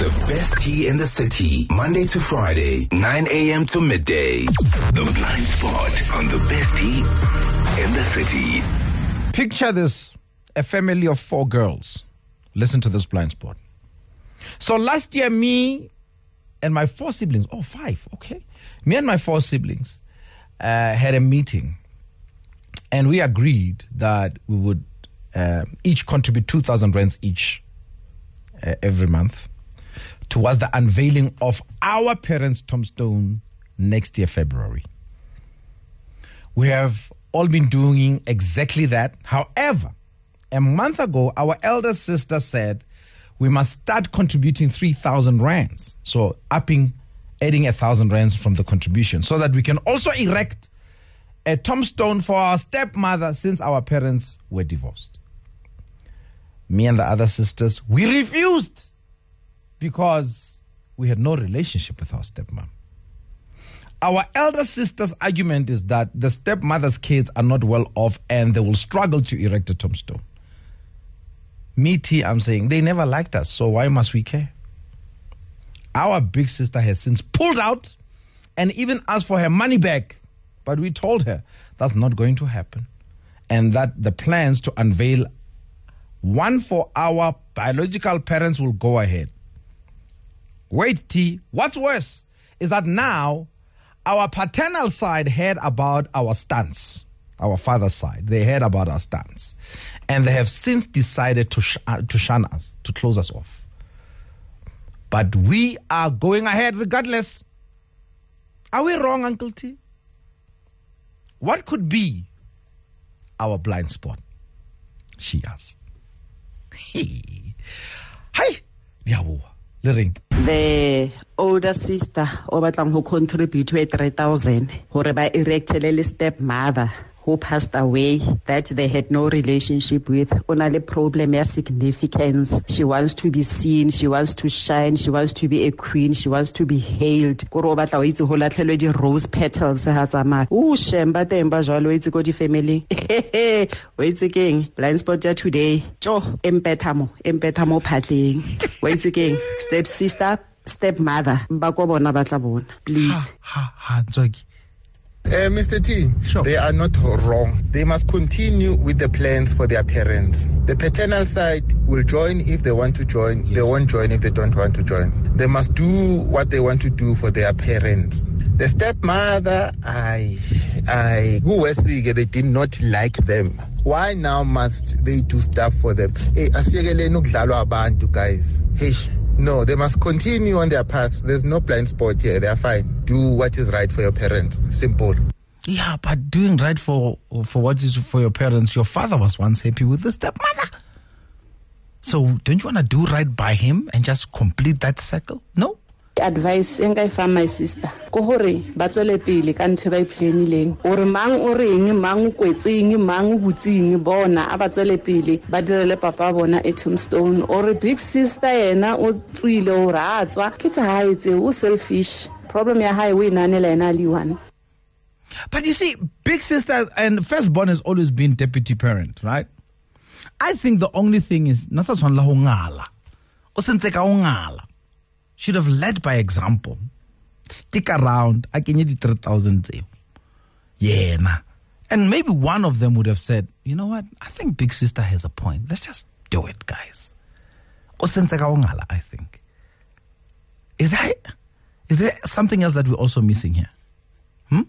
The best T in the city, Monday to Friday, 9 a.m. to midday. The Blind Spot on the best T in the city. Picture this a family of four girls. Listen to this blind spot. So last year, me and my four siblings, oh, five, okay. Me and my four siblings uh, had a meeting and we agreed that we would uh, each contribute 2,000 rands each uh, every month towards the unveiling of our parents' tombstone next year, February. We have all been doing exactly that. However, a month ago, our elder sister said we must start contributing 3,000 rands. So, upping, adding a thousand rands from the contribution so that we can also erect a tombstone for our stepmother since our parents were divorced. Me and the other sisters, we refused because we had no relationship with our stepmom. Our elder sister's argument is that the stepmother's kids are not well off and they will struggle to erect a tombstone. Me, T, I'm saying they never liked us, so why must we care? Our big sister has since pulled out and even asked for her money back. But we told her that's not going to happen and that the plans to unveil one for our biological parents will go ahead. Wait, T, what's worse is that now our paternal side heard about our stance, our father's side. They heard about our stance. And they have since decided to, sh- uh, to shun us, to close us off. But we are going ahead regardless. Are we wrong, Uncle T? What could be our blind spot? She asks. Hi, diyaboa le reng? The older sister o batlang ho contribute 3000 hore ba erectele le stepmother who passed away that they had no relationship with Only problem ya significance. She wants to be seen she wants to shine she wants to be a queen she wants to be hailed. Kore o batla o itse ho latlhelwe di rose petals ha tsamaya o shem ba teng ba jwalo o itse ko di-family o itse keng? Blind spot ya today. Tjo empetha mo empetha mo phatleng. O itse keng? Step sister step mother. Ba ko bona ba tla bona. Please. Ha ha ntswaki Uh, Mr. T, Sure. they are not wrong. They must continue with the plans for their parents. The paternal side will join if they want to join. They won't join if they don't want to join. They must do what they want to do for their parents. The stepmother, I, I, who was sick, they did not like them. Why now must they do stuff for them? Hey, abantu, guys. Hey, no, they must continue on their path. There's no blind spot here. They are fine. Do what is right for your parents. Simple. Yeah, but doing right for for what is for your parents, your father was once happy with the stepmother. So don't you want to do right by him and just complete that circle? No? Advice e nka e fang my sister ko gore ba tswele pele ka ntho e ba e planileng gore mang o reng mang o kwetseng mang o butseng bona a ba tswele pele ba direle papa bona a tombstone or big sister yena o tswile gore a tswa ke tsa gae o selfish problem ya gae o e naanela ena a le one But you see, big sister and firstborn has always been deputy parent, right? I think the only thing is nasa tshwanela ho ngala. O sentse ka ho ngala. Should have led by example. Stick around. A kenye di 3000 tseo. Yena. And maybe one of them would have said, "You know what? I think big sister has a point. Let's just do it, guys." O sentse ka ho I think. Is that is there something else that we're also missing here? Hmm?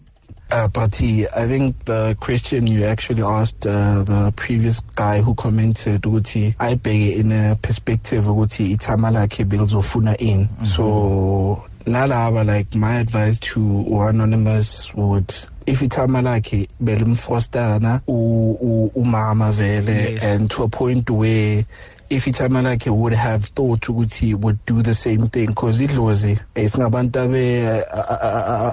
Uh, but he, I think the question you actually asked uh, the previous guy who commented ukuthi ayibheke in a perspective ukuthi ithama lakhe belizofuna in so nalaba like my advice to anonymous would if ithama lakhe belimfostana umama vele and to a point where if ithama lakhe would have thought ukuthi would do the same thing because idlozi eh, singabantu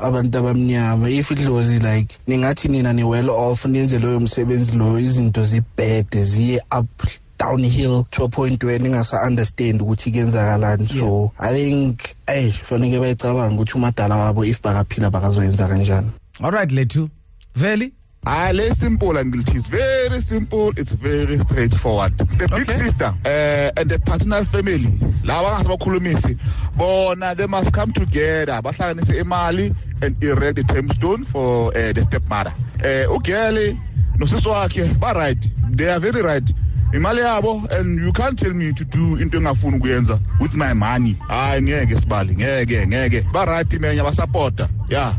abantu abamnyama if idlozi like ningathi nina ni well off nenze loyo msebenzi loyo izinto zibad ziye up downhill to a point where ningasa-understand ukuthi kuyenzakalani so i think ey faneke bayicabanga ukuthi umadala wabo if bakaphila bakazoyenza kanjani All right, Letu. Veli? Hayi le simple angilithi it's very simple it's very straightforward. The big Okay. sister uh, and the paternal family laba ngasabakhulumisi bona they must come together bahlanganise imali and erect a tombstone for uh, the stepmother. Uh, ugele nosisi wakhe ba-right they are very right. Imali yabo and you can't tell me to do into engafuni ukuyenza with my money. Hayi ngeke sibali ngeke ngeke. Ba-right menye basapota yeah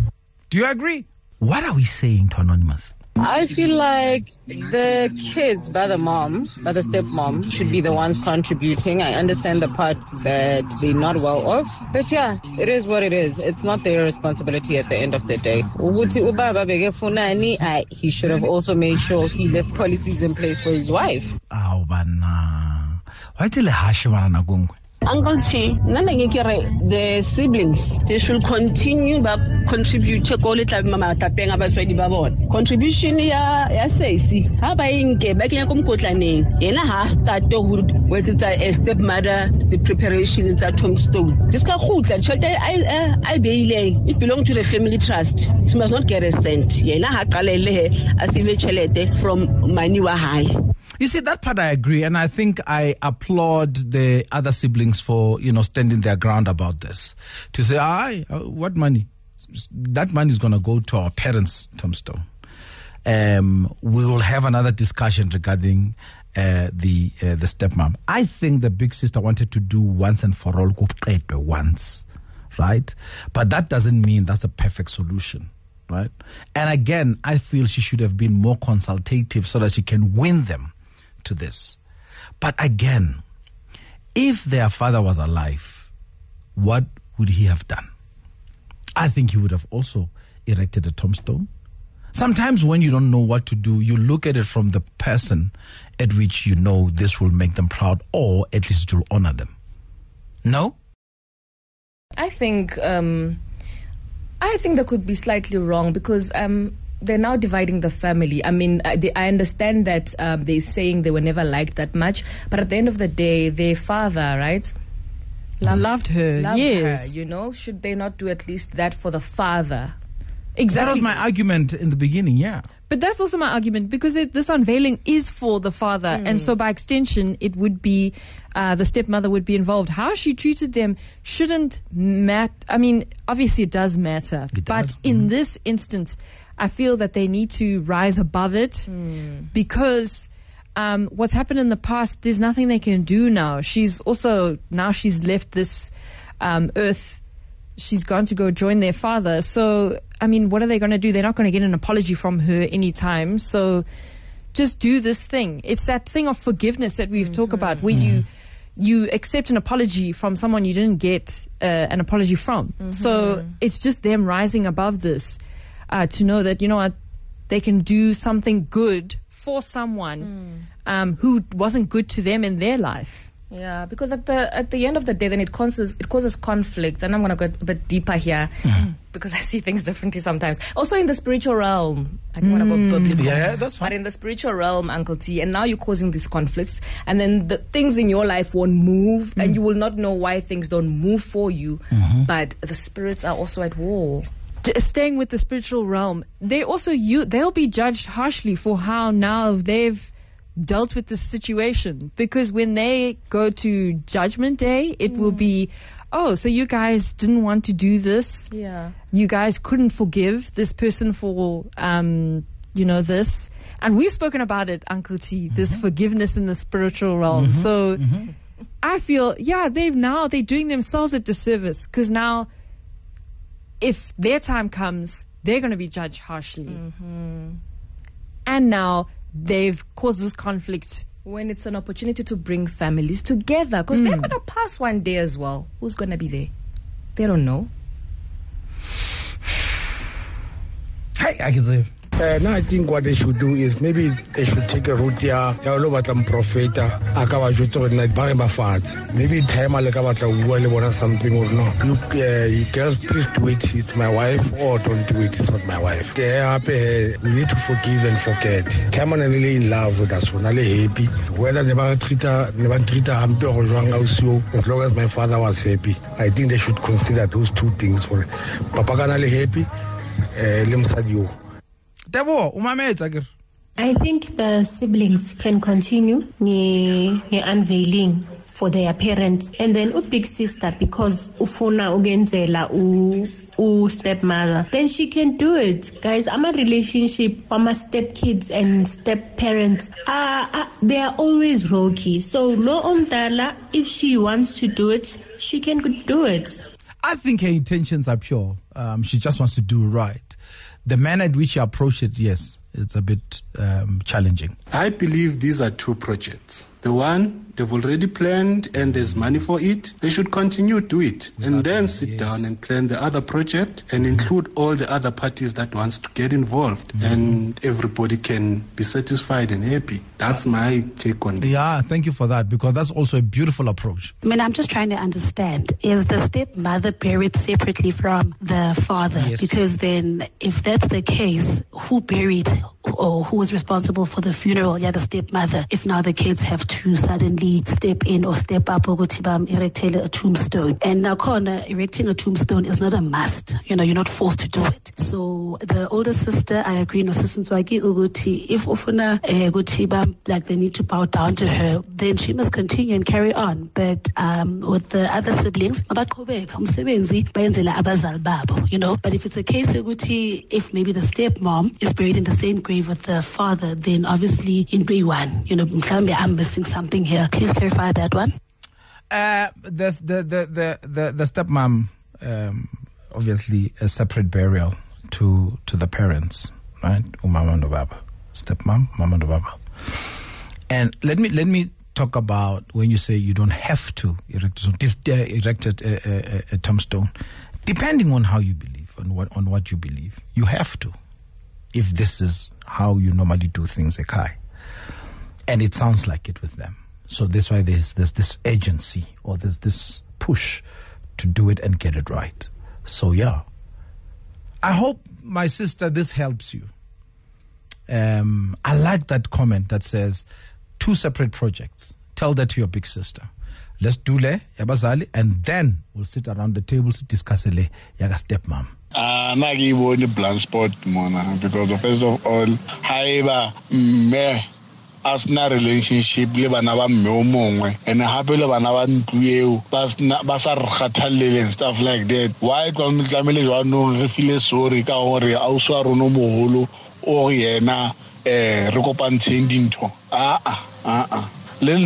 Do you agree? What are we saying to Anonymous? I feel like the kids by the mom, by the stepmom, should be the ones contributing. I understand the part that they're not well off. But yeah, it is what it is. It's not their responsibility at the end of the day. Ukuthi ubaba bekefunani, He should have also made sure he left policies in place for his wife. Aw bana. Why tell a gongwe? Uncle T, nna ke the siblings they should continue ba contribute ko le tla matlapeng a batswadi ba bona. Contribution ya ya sesi ha ba e nke ba kenya ko mokotlaneng yena ha a start ho ho etsetsa a step the preparation tsa tombstone. Di ska khutla tjhelete a e beileng it belong to the family trust. She must not get a cent. Yena ha qalelle he a save tjhelete from money wa hae You see, that part I agree, and I think I applaud the other siblings for, you know, standing their ground about this. To say, aye, uh, what money? That money is going to go to our parents' tombstone. Um, we will have another discussion regarding uh, the uh, the stepmom. I think the big sister wanted to do once and for all once, right? But that doesn't mean that's the perfect solution, right? And again, I feel she should have been more consultative so that she can win them to this. But again, if their father was alive, what would he have done? I think he would have also erected a tombstone. Sometimes when you don't know what to do, you look at it from the person at which you know this will make them proud or at least will honor them. No? I think um, I think that could be slightly wrong because um, they're now dividing the family. I mean, I, they, I understand that um, they're saying they were never liked that much, but at the end of the day, their father, right? Loved her, Loved yes. her, you know, should they not do at least that for the father? Exactly. That was my argument in the beginning, yeah. But that's also my argument because it, this unveiling is for the father, and so by extension, it would be uh, the stepmother would be involved. How she treated them shouldn't matter. I mean, obviously, it does matter, It but does. in this instance, I feel that they need to rise above it because. Um, what's happened in the past, there's nothing they can do now. She's also, now she's left this um, earth she's gone to go join their father. So, I mean, what are they going to do? They're not going to get an apology from her anytime. So, just do this thing. It's that thing of forgiveness that we've talked about, where you you accept an apology from someone you didn't get uh, an apology from. So it's just them rising above this uh, to know that you know what they can do something good for someone hmm. um, who wasn't good to them in their life. Yeah, because at the at the end of the day, then it causes it causes conflict, and I'm gonna go a bit deeper here hmm. because I see things differently sometimes. Also in the spiritual realm, I don't want to go hmm. biblical. Yeah, yeah, that's fine. But in the spiritual realm, Uncle T, and now you're causing these conflicts, and then the things in your life won't move, and you will not know why things don't move for you. Mm-hmm. But the spirits are also at war. J- staying with the spiritual realm, they also you they'll be judged harshly for how now they've dealt with this situation because when they go to judgment day, it will be, oh, so you guys didn't want to do this. Yeah. You guys couldn't forgive this person for, um, you know, this. And we've spoken about it, Uncle T, this mm-hmm. forgiveness in the spiritual realm. Mm-hmm. So mm-hmm. I feel, yeah, they've now, they're doing themselves a disservice because now if their time comes, they're going to be judged harshly. Mm-hmm. And now they've caused this conflict. When it's an opportunity to bring families together, because they're mm. gonna pass one day as well. Who's gonna be there? They don't know. Hey, I can say. Uh, now I think what they should do is maybe they should take a route ya ya lo batla moprofeta a ka ba jwetse gore na ba re ba fatshe. Maybe time a le ka batla bua le something or no you, uh, you girls please do it. It's my wife or don't do it it's not my wife. Ke hape eh, we need to forgive and forget. Time ne le in love with us na le happy. Whether ne ba treata ne ba treata hampe go jwang ausio as long as my father was happy. I think they should consider those two things gore papa kana le happy eh le mosadi o tebogo o mametse akere I think the siblings can continue the unveiling for their parents. And then u big sister because ufuna ukenzela u, u stepmother. Then she can do it. Guys ama relationship ama step kids and step parents are, are they are always rocky. So lo omdala if she wants to do it she can do it. I think her intentions are pure. Um, she just wants to do right. The manner in which you approach it, yes, it's a bit um, challenging. I believe these are two projects. The one they've already planned and there's money for it. They should continue to it and then sit yes. down and plan the other project and include all the other parties that wants to get involved mm. and everybody can be satisfied and happy. That's my take on this. Yeah, thank you for that because that's also a beautiful approach. I mean, I'm just trying to understand is the stepmother buried separately from the father? Yes. Because then, if that's the case, who buried or who was responsible for the funeral? Yeah, the stepmother. If now the kids have to suddenly step in or step up, bam erectele a tombstone. And now, corner erecting a tombstone is not a must. You know, you're not forced to do it. So the older sister, I agree, no sister Uguti, if ufuna eh, ukuthi bam like they need to bow down to her, then she must continue and carry on. But um, with the other siblings, you know. But if it's a case if maybe the stepmom is buried in the same grave with the father, then obviously in grade one, you know, mhlambe I'm missing something here. Please clarify that one. Uh, the, the, the, the, the, stepmom, um, obviously a separate burial to, to the parents, right? Umama and baba. Stepmom, mama and baba. And let me, let me talk about when you say you don't have to erect, uh, erect a, a, a, a tombstone. Depending on how you believe, on what, on what you believe, you have to. If this is how you normally do things, Ekai. And it sounds like it with them. So that's why there's there's this urgency or there's this push to do it and get it right. So yeah. I hope my sister this helps you. Um, I like that comment that says two separate projects. Tell that to your big sister. Let's do le yabazali and then we'll sit around the table to discuss le yaga stepmom. Ah, na ke bone blind spot mona because first of all haeba mme a sena relationship le bana ba mme o mongwe and gape le bana ba ntlo eo ba sena- ba sa re kgathalele and stuff like that. Why tlamehile jwanong re file sorry ka gore ausi wa rona o mogolo o re yena um re kopantsheng dintho? Aa aa le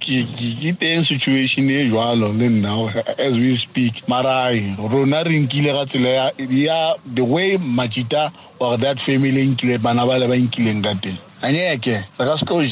ke ke- ke teng situation e le nna as we speak. Mara rona re nkile tsela ya- the way majita or that family nkile bana bale ba nkileng ka teng. Anyeke re ka se tlo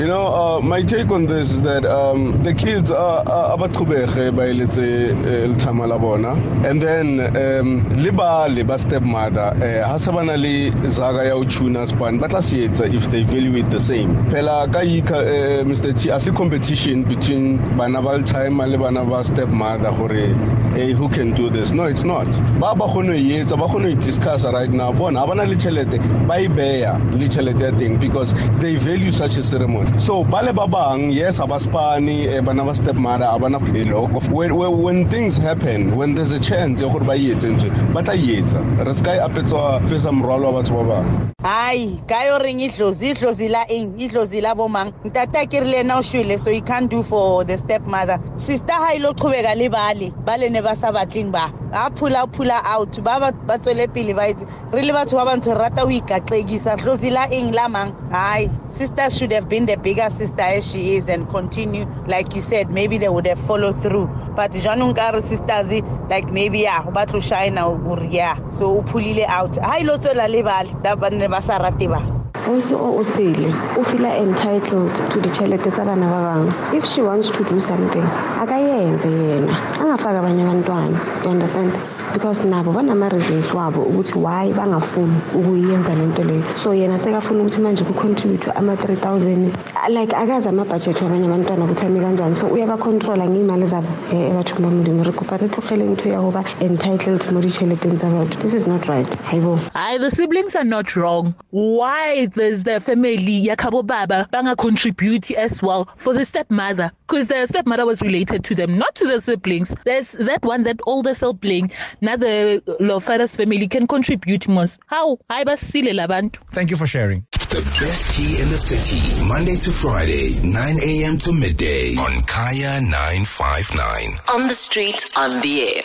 You know, uh, my take on this is that um, the kids are abaqhubege bayeletse lithama la bona. And then um, le bale ba stepmother eh ha se bana le zaga ya uchuna span ba tla if they value it the same. Phela ka eh, Mr T as a competition between bana ba lithama le stepmother gore hey, who can do this. No it's not. Ba ba kgone ho etsa ba discuss right now. Bona ha bana le tšhelete ba e beya le tšhelete ya teng because they value such a ceremony so ba le ba bang yes ha ba spane eh, bana ba stepmother ha bana eloko when, when, when things happen when there's a chance gore ba e etse ntho ba tla e etsa re se ka e apetswa pesa morwalo wa batho ba bang. Hayi kayo reng idlozi idlozi la eng? Idlozi la bomang ntata ke rile na o shwele so you can't do for the stepmother. Sister ha ilo qhubeka le bale bale ne ba sa batleng ba. A phula phula out ba ba tswele pele ba itse re le batho ba bantsho rata ho ikaqekisa. Dlozi la eng la mang? Hayi sisters should have been the bigger sister as she is and continue like you said maybe they would have followed through. But re sisters like maybe ba tlo shine gore yeah so o phulile out. Ba sa rate ba o sele o feela entitled to ditšhelete tsa bana ba bangwe if she wants to do something a ka yenze yena. Angafaki abanye abantwana you understand because nabo banama-reasons wabo ukuthi why bangafuni ukuyenza lento leyo. So yena sekafuna ukuthi manje ku-contribute ama-three thousand. Like akazi amabhajethi wabanye abantwana ukuthi ame kanjani. So uyabacontrola ngey'mali zabo ebathong ba modimo re ya go entitled mo ditšheleteng tsa this is not right. Haibo Aye, the siblings are not wrong. Why does the family yakabo baba banga contribute as well for the stepmother? Because the stepmother was related to them, not to the siblings. There's that one, that older sibling, now the uh, lo- father's family can contribute most. How? Hayi basile labantu. Thank you for sharing. The best T in the city, Monday to Friday, 9 a.m. to midday on Kaya 959. On the street, on the air.